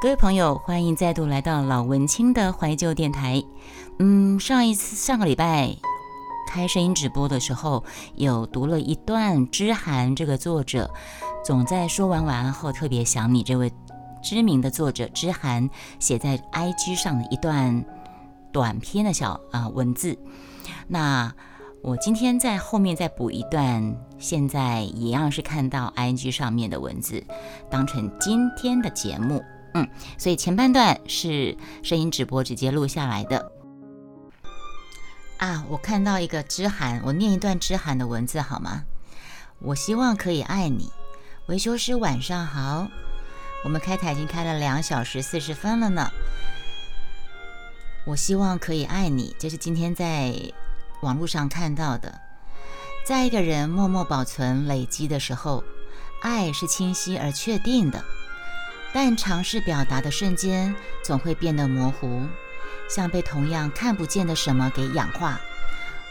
各位朋友，欢迎再度来到老文青的怀旧电台。嗯，上一次上个礼拜开声音直播的时候，有读了一段知涵这个作者总在说完晚安后特别想你这位知名的作者知涵写在 IG 上的一段短篇的小啊文字。那我今天在后面再补一段，现在一样是看到 IG 上面的文字，当成今天的节目。嗯，所以前半段是声音直播直接录下来的啊。我看到一个知涵，我念一段知涵的文字好吗？我希望可以爱你，维修师晚上好。我们开台已经开了两小时四十分了呢。我希望可以爱你，这是今天在网络上看到的。在一个人默默保存累积的时候，爱是清晰而确定的。但尝试表达的瞬间，总会变得模糊，像被同样看不见的什么给氧化。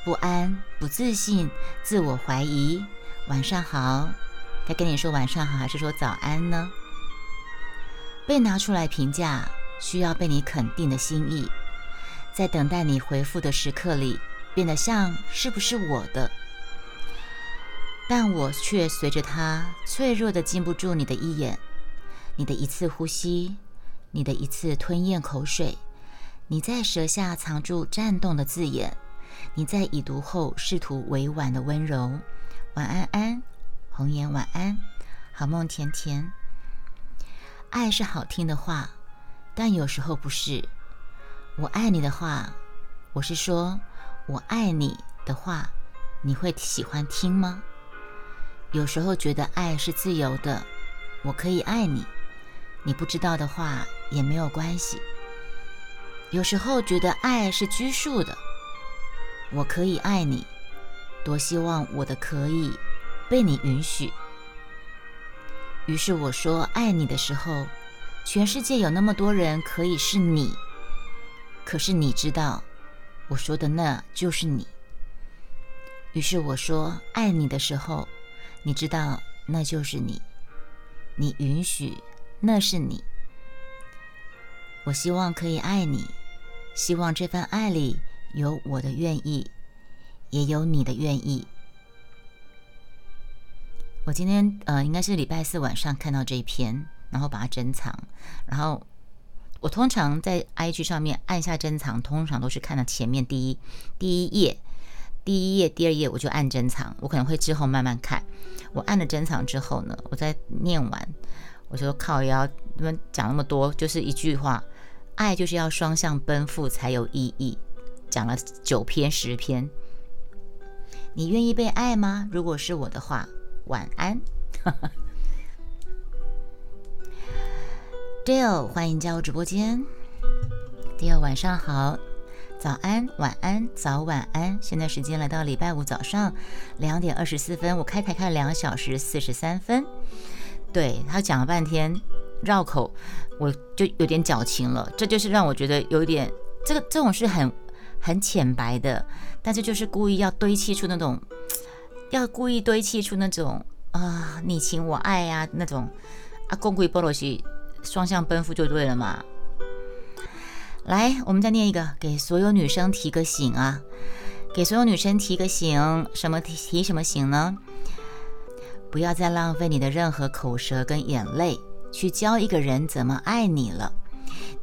不安、不自信、自我怀疑。晚上好，该跟你说晚上好还是说早安呢？被拿出来评价，需要被你肯定的心意，在等待你回复的时刻里，变得像是不是我的？但我却随着它脆弱的禁不住你的一眼。你的一次呼吸，你的一次吞咽口水，你在舌下藏住颤动的字眼，你在已读后试图委婉的温柔。晚安安，红颜晚安，好梦甜甜。爱是好听的话，但有时候不是。我爱你的话，我是说我爱你的话，你会喜欢听吗？有时候觉得爱是自由的，我可以爱你。你不知道的话也没有关系。有时候觉得爱是拘束的，我可以爱你，多希望我的可以被你允许。于是我说爱你的时候，全世界有那么多人可以是你，可是你知道，我说的那就是你。于是我说爱你的时候，你知道那就是你，你允许。那是你，我希望可以爱你，希望这份爱里有我的愿意，也有你的愿意。我今天呃，应该是礼拜四晚上看到这一篇，然后把它珍藏。然后我通常在 IG 上面按下珍藏，通常都是看到前面第一第一页、第一页、第二页，我就按珍藏。我可能会之后慢慢看。我按了珍藏之后呢，我再念完。我说靠，要你们讲那么多，就是一句话，爱就是要双向奔赴才有意义。讲了九篇十篇，你愿意被爱吗？如果是我的话，晚安。Dale，欢迎加入直播间。Dale，晚上好，早安，晚安，早晚安。现在时间来到礼拜五早上两点二十四分，我开台开了两小时四十三分。对他讲了半天绕口，我就有点矫情了。这就是让我觉得有点这个这种是很很浅白的，但是就是故意要堆砌出那种，要故意堆砌出那种啊你情我爱呀那种啊公贵菠萝西双向奔赴就对了嘛。来，我们再念一个，给所有女生提个醒啊，给所有女生提个醒，什么提提什么醒呢？不要再浪费你的任何口舌跟眼泪去教一个人怎么爱你了。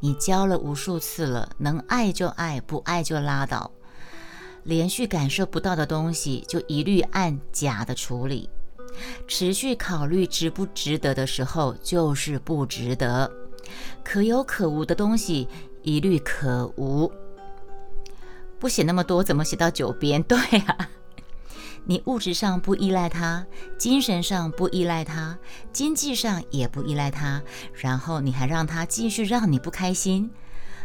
你教了无数次了，能爱就爱，不爱就拉倒。连续感受不到的东西，就一律按假的处理。持续考虑值不值得的时候，就是不值得。可有可无的东西，一律可无。不写那么多，怎么写到九边？对啊。你物质上不依赖他，精神上不依赖他，经济上也不依赖他，然后你还让他继续让你不开心，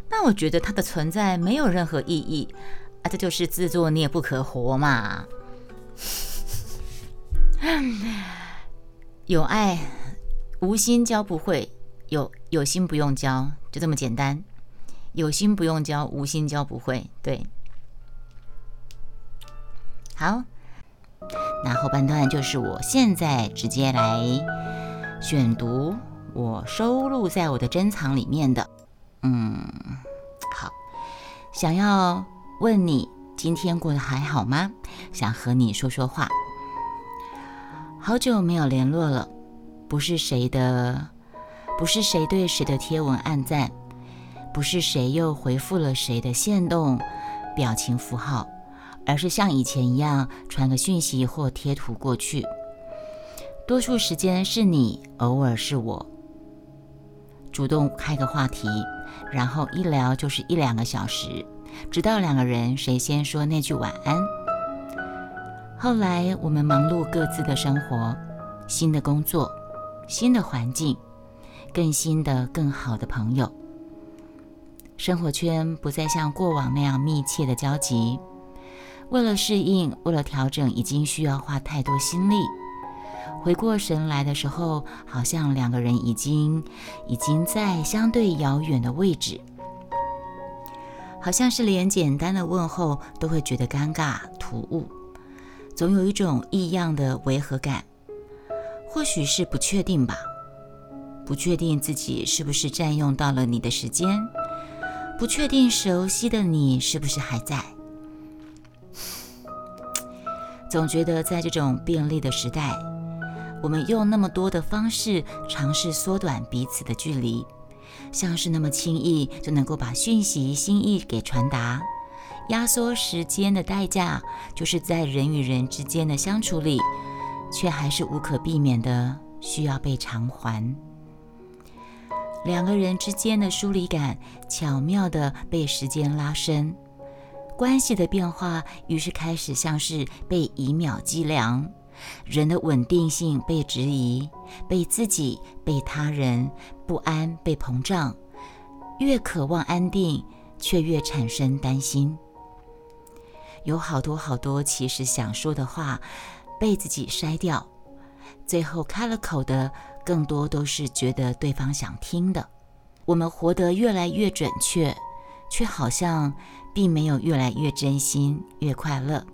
那我觉得他的存在没有任何意义啊！这就是自作孽不可活嘛！有爱无心教不会，有有心不用教，就这么简单。有心不用教，无心教不会。对，好。那后半段就是我现在直接来选读我收录在我的珍藏里面的。嗯，好，想要问你今天过得还好吗？想和你说说话。好久没有联络了，不是谁的，不是谁对谁的贴文暗赞，不是谁又回复了谁的线动表情符号，而是像以前一样传个讯息或贴图过去。多数时间是你，偶尔是我，主动开个话题，然后一聊就是一两个小时，直到两个人谁先说那句晚安。后来我们忙碌各自的生活，新的工作，新的环境，更新的、更好的朋友。生活圈不再像过往那样密切的交集。为了适应，为了调整，已经需要花太多心力。回过神来的时候，好像两个人已经已经在相对遥远的位置，好像是连简单的问候都会觉得尴尬突兀。总有一种异样的违和感，或许是不确定吧，不确定自己是不是占用到了你的时间，不确定熟悉的你是不是还在。总觉得在这种便利的时代，我们用那么多的方式尝试缩短彼此的距离，像是那么轻易就能够把讯息、心意给传达。压缩时间的代价，就是在人与人之间的相处里，却还是无可避免的需要被偿还。两个人之间的疏离感，巧妙的被时间拉伸，关系的变化于是开始像是被以秒计量，人的稳定性被质疑，被自己、被他人不安被膨胀，越渴望安定，却越产生担心。有好多好多其实想说的话，被自己筛掉，最后开了口的更多都是觉得对方想听的。我们活得越来越准确，却好像并没有越来越真心、越快乐。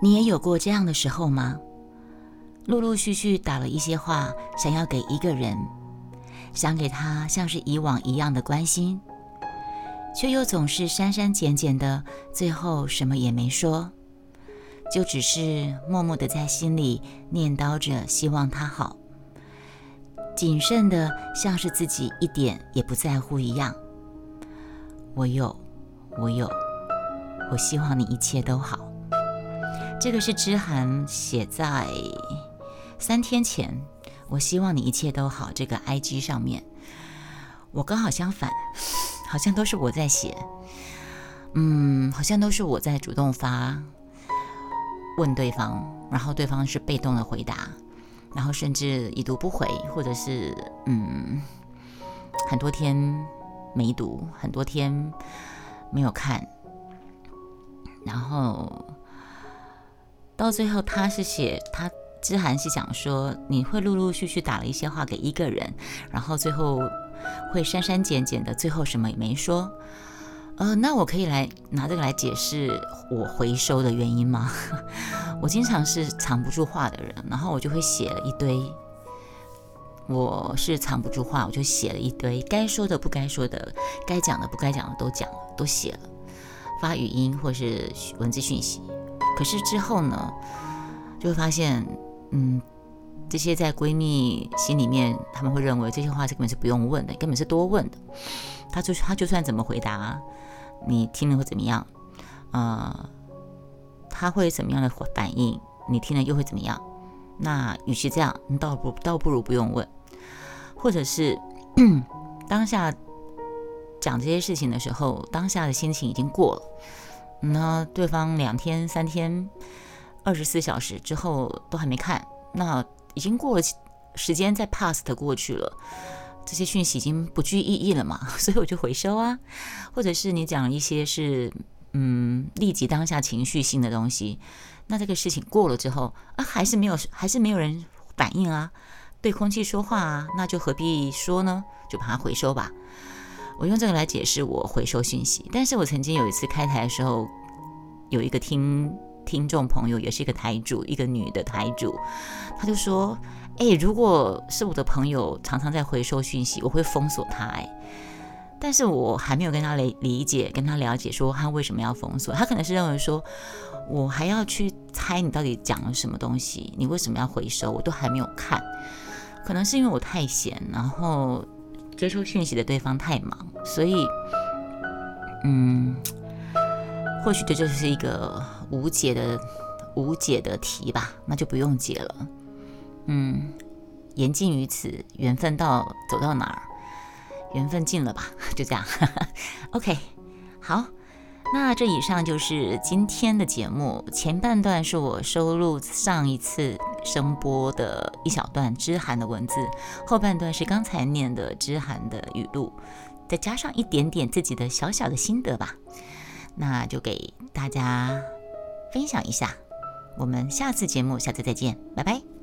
你也有过这样的时候吗？陆陆续续打了一些话，想要给一个人，想给他像是以往一样的关心。却又总是删删减减的，最后什么也没说，就只是默默的在心里念叨着，希望他好，谨慎的像是自己一点也不在乎一样。我有，我有，我希望你一切都好。这个是知涵写在三天前，我希望你一切都好。这个 I G 上面，我刚好相反。好像都是我在写，嗯，好像都是我在主动发问对方，然后对方是被动的回答，然后甚至已读不回，或者是嗯，很多天没读，很多天没有看，然后到最后他是写他之涵是讲说你会陆陆续续打了一些话给一个人，然后最后。会删删减减的，最后什么也没说。呃，那我可以来拿这个来解释我回收的原因吗？我经常是藏不住话的人，然后我就会写了一堆。我是藏不住话，我就写了一堆，该说的不该说的，该讲的不该讲的都讲了，都写了，发语音或是文字讯息。可是之后呢，就会发现，嗯。这些在闺蜜心里面，他们会认为这些话是根本是不用问的，根本是多问的。他就他就算怎么回答，你听了会怎么样？呃，他会怎么样的反应？你听了又会怎么样？那与其这样，你倒不倒不如不用问，或者是 当下讲这些事情的时候，当下的心情已经过了，那对方两天、三天、二十四小时之后都还没看，那。已经过了时间，在 past 过去了，这些讯息已经不具意义了嘛，所以我就回收啊，或者是你讲一些是嗯立即当下情绪性的东西，那这个事情过了之后啊，还是没有还是没有人反应啊，对空气说话啊，那就何必说呢？就把它回收吧。我用这个来解释我回收讯息，但是我曾经有一次开台的时候，有一个听。听众朋友也是一个台主，一个女的台主，她就说：“哎，如果是我的朋友常常在回收讯息，我会封锁他。哎，但是我还没有跟他理理解，跟他了解说他为什么要封锁。他可能是认为说，我还要去猜你到底讲了什么东西，你为什么要回收，我都还没有看。可能是因为我太闲，然后接收讯息的对方太忙，所以，嗯，或许这就是一个无解的无解的题吧，那就不用解了。嗯，言尽于此，缘分到走到哪儿，缘分尽了吧，就这样。OK，好，那这以上就是今天的节目。前半段是我收录上一次声波的一小段知涵的文字，后半段是刚才念的知涵的语录，再加上一点点自己的小小的心得吧。那就给大家分享一下。我们下次节目，下次再见，拜拜。